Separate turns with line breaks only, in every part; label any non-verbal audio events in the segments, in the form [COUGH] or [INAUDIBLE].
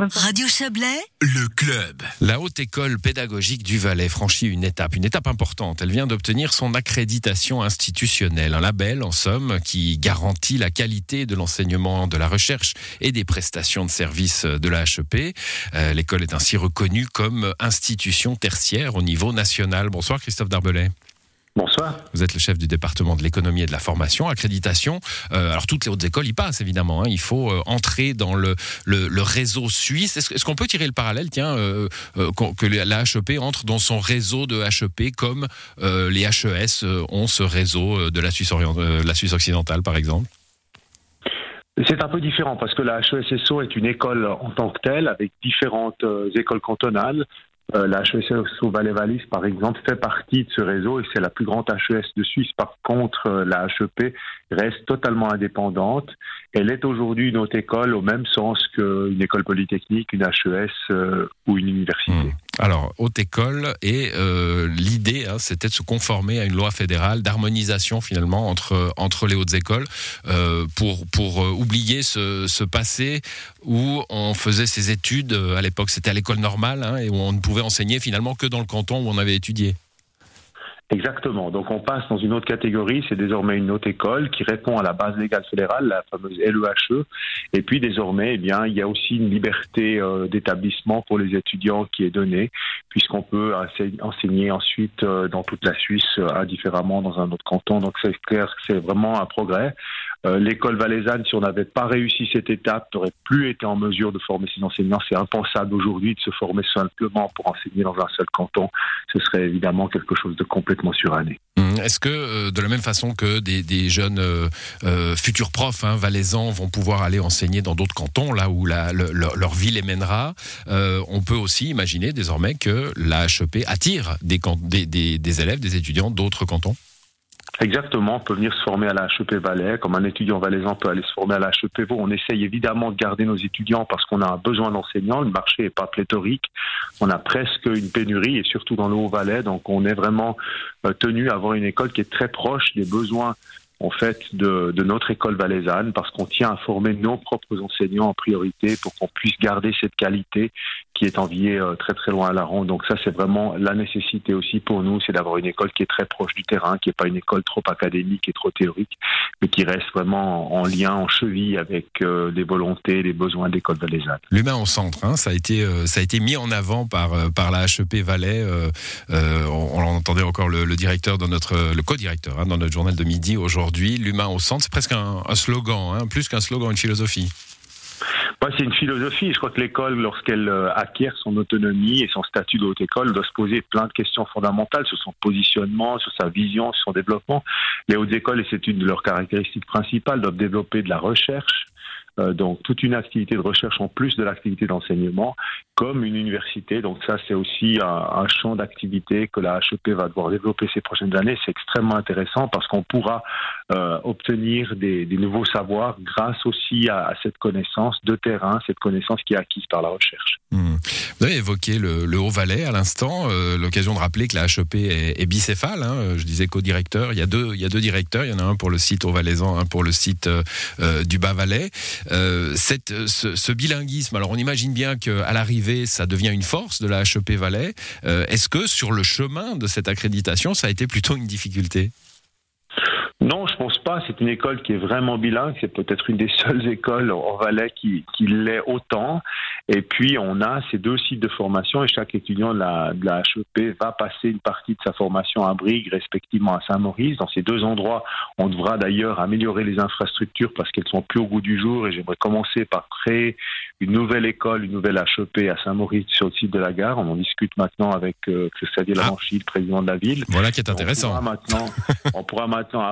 Radio Chablais,
le club. La Haute École pédagogique du Valais franchit une étape, une étape importante. Elle vient d'obtenir son accréditation institutionnelle, un label en somme qui garantit la qualité de l'enseignement, de la recherche et des prestations de services de la HEP. Euh, l'école est ainsi reconnue comme institution tertiaire au niveau national. Bonsoir Christophe Darbelay.
Bonsoir.
Vous êtes le chef du département de l'économie et de la formation, accréditation. Euh, alors toutes les hautes écoles y passent évidemment. Hein. Il faut euh, entrer dans le, le, réseau suisse. Est-ce, qu'on peut tirer le parallèle, tiens, euh, que la HEP entre dans son réseau de HEP comme les HES ont ce réseau de la Suisse, la Suisse occidentale, par exemple?
C'est un peu différent parce que la HESSO est une école en tant que telle avec différentes écoles cantonales euh, la HES Valais-Valis, par exemple, fait partie de ce réseau et c'est la plus grande HES de Suisse. Par contre, euh, la HEP reste totalement indépendante. Elle est aujourd'hui une haute école au même sens qu'une école polytechnique, une HES euh, ou une université. Hmm.
Alors, haute école, et l'idée, hein, c'était de se conformer à une loi fédérale d'harmonisation finalement entre, entre les hautes écoles pour, pour oublier ce, ce, passé où on faisait ses études, à l'époque c'était à l'école normale, hein, et où on ne pouvait enseigner finalement que dans le canton où on avait étudié.
Exactement. Donc on passe dans une autre catégorie, c'est désormais une autre école qui répond à la base légale fédérale, la fameuse LEHE. E. Et puis désormais, eh bien, il y a aussi une liberté euh, d'établissement pour les étudiants qui est donnée, puisqu'on peut enseigner ensuite euh, dans toute la Suisse euh, indifféremment dans un autre canton. Donc c'est clair que c'est vraiment un progrès. L'école valaisanne, si on n'avait pas réussi cette étape, n'aurait plus été en mesure de former ses enseignants. C'est impensable aujourd'hui de se former simplement pour enseigner dans un seul canton. Ce serait évidemment quelque chose de complètement
Mmh. Est-ce que, euh, de la même façon que des, jeunes euh, euh, futurs profs hein, valaisans vont pouvoir aller enseigner dans d'autres cantons, là où leur ville les mènera, on peut aussi imaginer désormais que la HEP attire des élèves, des étudiants d'autres cantons?
Exactement, on peut venir se former à la HEP Valais, comme un étudiant valaisan peut aller se former à la HEP On essaye évidemment de garder nos étudiants parce qu'on a un besoin d'enseignants, le marché n'est pas pléthorique, on a presque une pénurie et surtout dans le Haut-Valais, donc on est vraiment euh, tenu à avoir une école qui est très proche des besoins en fait de, de notre école valaisanne parce qu'on tient à former nos propres enseignants en priorité pour qu'on puisse garder cette qualité qui est enviée euh, très très loin à la ronde. Donc ça c'est vraiment la nécessité aussi pour nous, c'est d'avoir une école qui est très proche du terrain, qui n'est pas une école trop académique et trop théorique, mais qui reste vraiment en, lien, en cheville avec euh, les volontés, les besoins de l'école valaisanne.
L'humain au centre, hein, ça a été euh, ça a été mis en avant par par la HEP Valais. on, on entendait encore le, directeur dans notre le co-directeur hein, dans notre journal de midi aujourd'hui aujourd'hui, l'humain au centre, c'est presque un, slogan, hein, plus qu'un slogan, une philosophie.
C'est une philosophie. Je crois que l'école, lorsqu'elle euh, acquiert son autonomie et son statut de haute école, doit se poser plein de questions fondamentales sur son positionnement, sur sa vision, sur son développement. Les hautes écoles, et c'est une de leurs caractéristiques principales, doivent développer de la recherche, euh, donc toute une activité de recherche en plus de l'activité d'enseignement, comme une université. Donc ça, c'est aussi un, champ d'activité que la HEP va devoir développer ces prochaines années. C'est extrêmement intéressant parce qu'on pourra euh, obtenir des, nouveaux savoirs grâce aussi à, cette connaissance de terrain, cette connaissance qui est acquise par la recherche.
Hmm. Vous avez évoqué le, Haut-Valais à l'instant, euh, l'occasion de rappeler que la HEP est, bicéphale. Hein. Je disais co-directeur. Il y a deux, directeurs. Il y en a un pour le site Haut-Valaisan, un pour le site du Bas-Valais. Euh, ce, bilinguisme, alors on imagine bien qu'à l'arrivée, ça devient une force de la HEP Valais. Euh, est-ce que sur le chemin de cette accréditation, ça a été plutôt une difficulté?
Non, je pense pas. C'est une école qui est vraiment bilingue. C'est peut-être une des [LAUGHS] seules écoles en Valais qui, qui l'est autant. Et puis, on a ces deux sites de formation et chaque étudiant de la, de la HEP va passer une partie de sa formation à Brigue, respectivement à Saint-Maurice. Dans ces deux endroits, on devra d'ailleurs améliorer les infrastructures parce qu'elles sont plus au goût du jour. Et j'aimerais commencer par créer une nouvelle école, une nouvelle HEP à Saint-Maurice sur le site de la gare. On en discute maintenant avec euh, Xavier ah. le président de la ville.
Voilà qui est intéressant.
On pourra maintenant, on pourra maintenant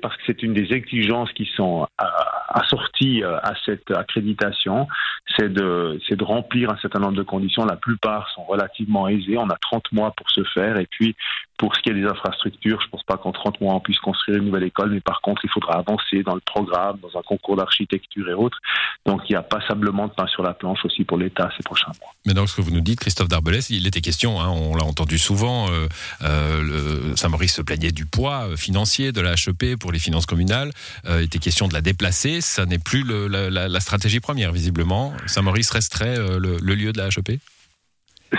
parce que c'est une des exigences qui sont euh, assorties euh, à cette accréditation. C'est de, c'est de remplir un certain nombre de conditions. La plupart sont relativement aisées. On a 30 mois pour se faire. Et puis, Pour ce qui est des infrastructures, je ne pense pas qu'en 30 mois on puisse construire une nouvelle école, mais par contre il faudra avancer dans le programme, dans un concours d'architecture et autres. Donc il y a passablement de pain sur la planche aussi pour l'État ces prochains mois.
Mais dans ce que vous nous dites, Christophe Darbelès, il était question, hein, on l'a entendu souvent, euh, euh, Saint-Maurice se plaignait du poids euh, financier de la HEP pour les finances communales, il était question de la déplacer, ça n'est plus la, stratégie première visiblement. Saint-Maurice resterait le, le lieu de la HEP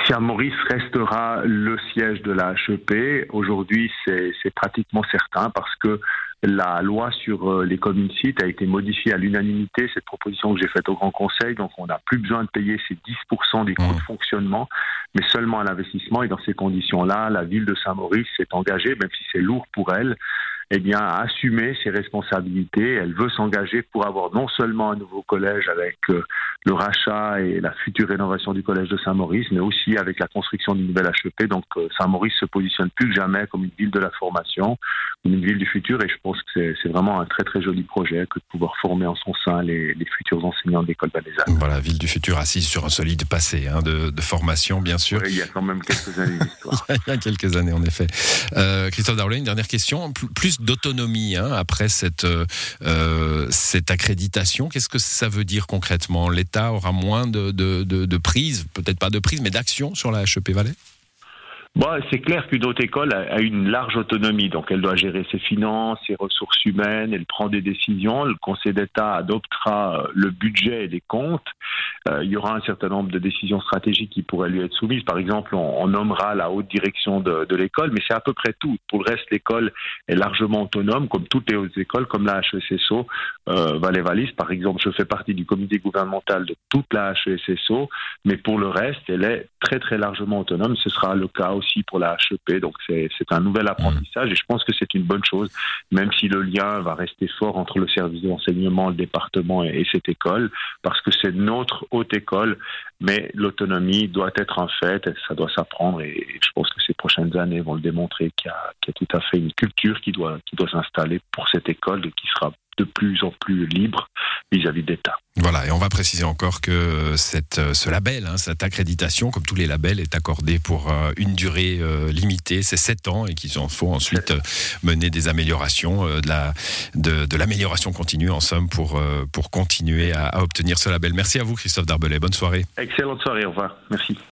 Saint-Maurice restera le siège de la HEP. Aujourd'hui, c'est pratiquement certain parce que la loi sur euh, les communes sites a été modifiée à l'unanimité, cette proposition que j'ai faite au Grand Conseil. Donc, on n'a plus besoin de payer ces 10% des coûts de fonctionnement, mais seulement à l'investissement. Et dans ces conditions-là, la ville de Saint-Maurice s'est engagée, même si c'est lourd pour elle, eh bien, à assumer ses responsabilités. Elle veut s'engager pour avoir non seulement un nouveau collège avec euh, le rachat et la future rénovation du collège de Saint-Maurice, mais aussi avec la construction d'une nouvelle HEP. Donc, euh, Saint-Maurice se positionne plus que jamais comme une ville de la formation, une ville du futur, et je pense que c'est vraiment un très très joli projet que de pouvoir former en son sein les, futurs enseignants de l'école valaisanne.
Voilà, ville du futur assise sur un solide passé hein, de, formation, bien sûr.
il y a quand même quelques années d'histoire. [LAUGHS]
il y a quelques années, en effet. Euh, Christophe Darley, une dernière question. Plus d'autonomie hein, après cette, euh, cette accréditation. Qu'est-ce que ça veut dire concrètement? L'État aura moins de, de, prise, peut-être pas de prise, mais d'action sur la HEP Valais?
C'est clair qu'une haute école a, une large autonomie, donc elle doit gérer ses finances, ses ressources humaines, elle prend des décisions. Le Conseil d'État adoptera euh, le budget et les comptes. Euh, il y aura un certain nombre de décisions stratégiques qui pourraient lui être soumises. Par exemple, on, nommera la haute direction de, l'école, mais c'est à peu près tout. Pour le reste, l'école est largement autonome, comme toutes les hautes écoles, comme la HESSO, euh, Valais-Valis. Par exemple, je fais partie du comité gouvernemental de toute la HESSO, mais pour le reste, elle est très très largement autonome. Ce sera le cas aussi pour la HEP. Donc c'est un nouvel apprentissage et je pense que c'est une bonne chose, même si le lien va rester fort entre le service d'enseignement, le département et, cette école, parce que c'est notre haute école, mais l'autonomie doit être un fait, ça doit s'apprendre et je pense que ces prochaines années vont le démontrer qu'il y, y, a tout à fait une culture qui doit, qui doit s'installer pour cette école qui sera de plus en plus libre vis-à-vis d'État.
Voilà, et on va préciser encore que cette, ce label, hein, cette accréditation, comme tous les labels, est accordé pour euh, une durée euh, limitée, c'est 7 ans, et qu'il faut ensuite euh, mener des améliorations, de, la, de, l'amélioration continue, en somme, pour, pour continuer à, à obtenir ce label. Merci à vous, Christophe Darbelet. Bonne soirée.
Excellente soirée, au revoir. Merci.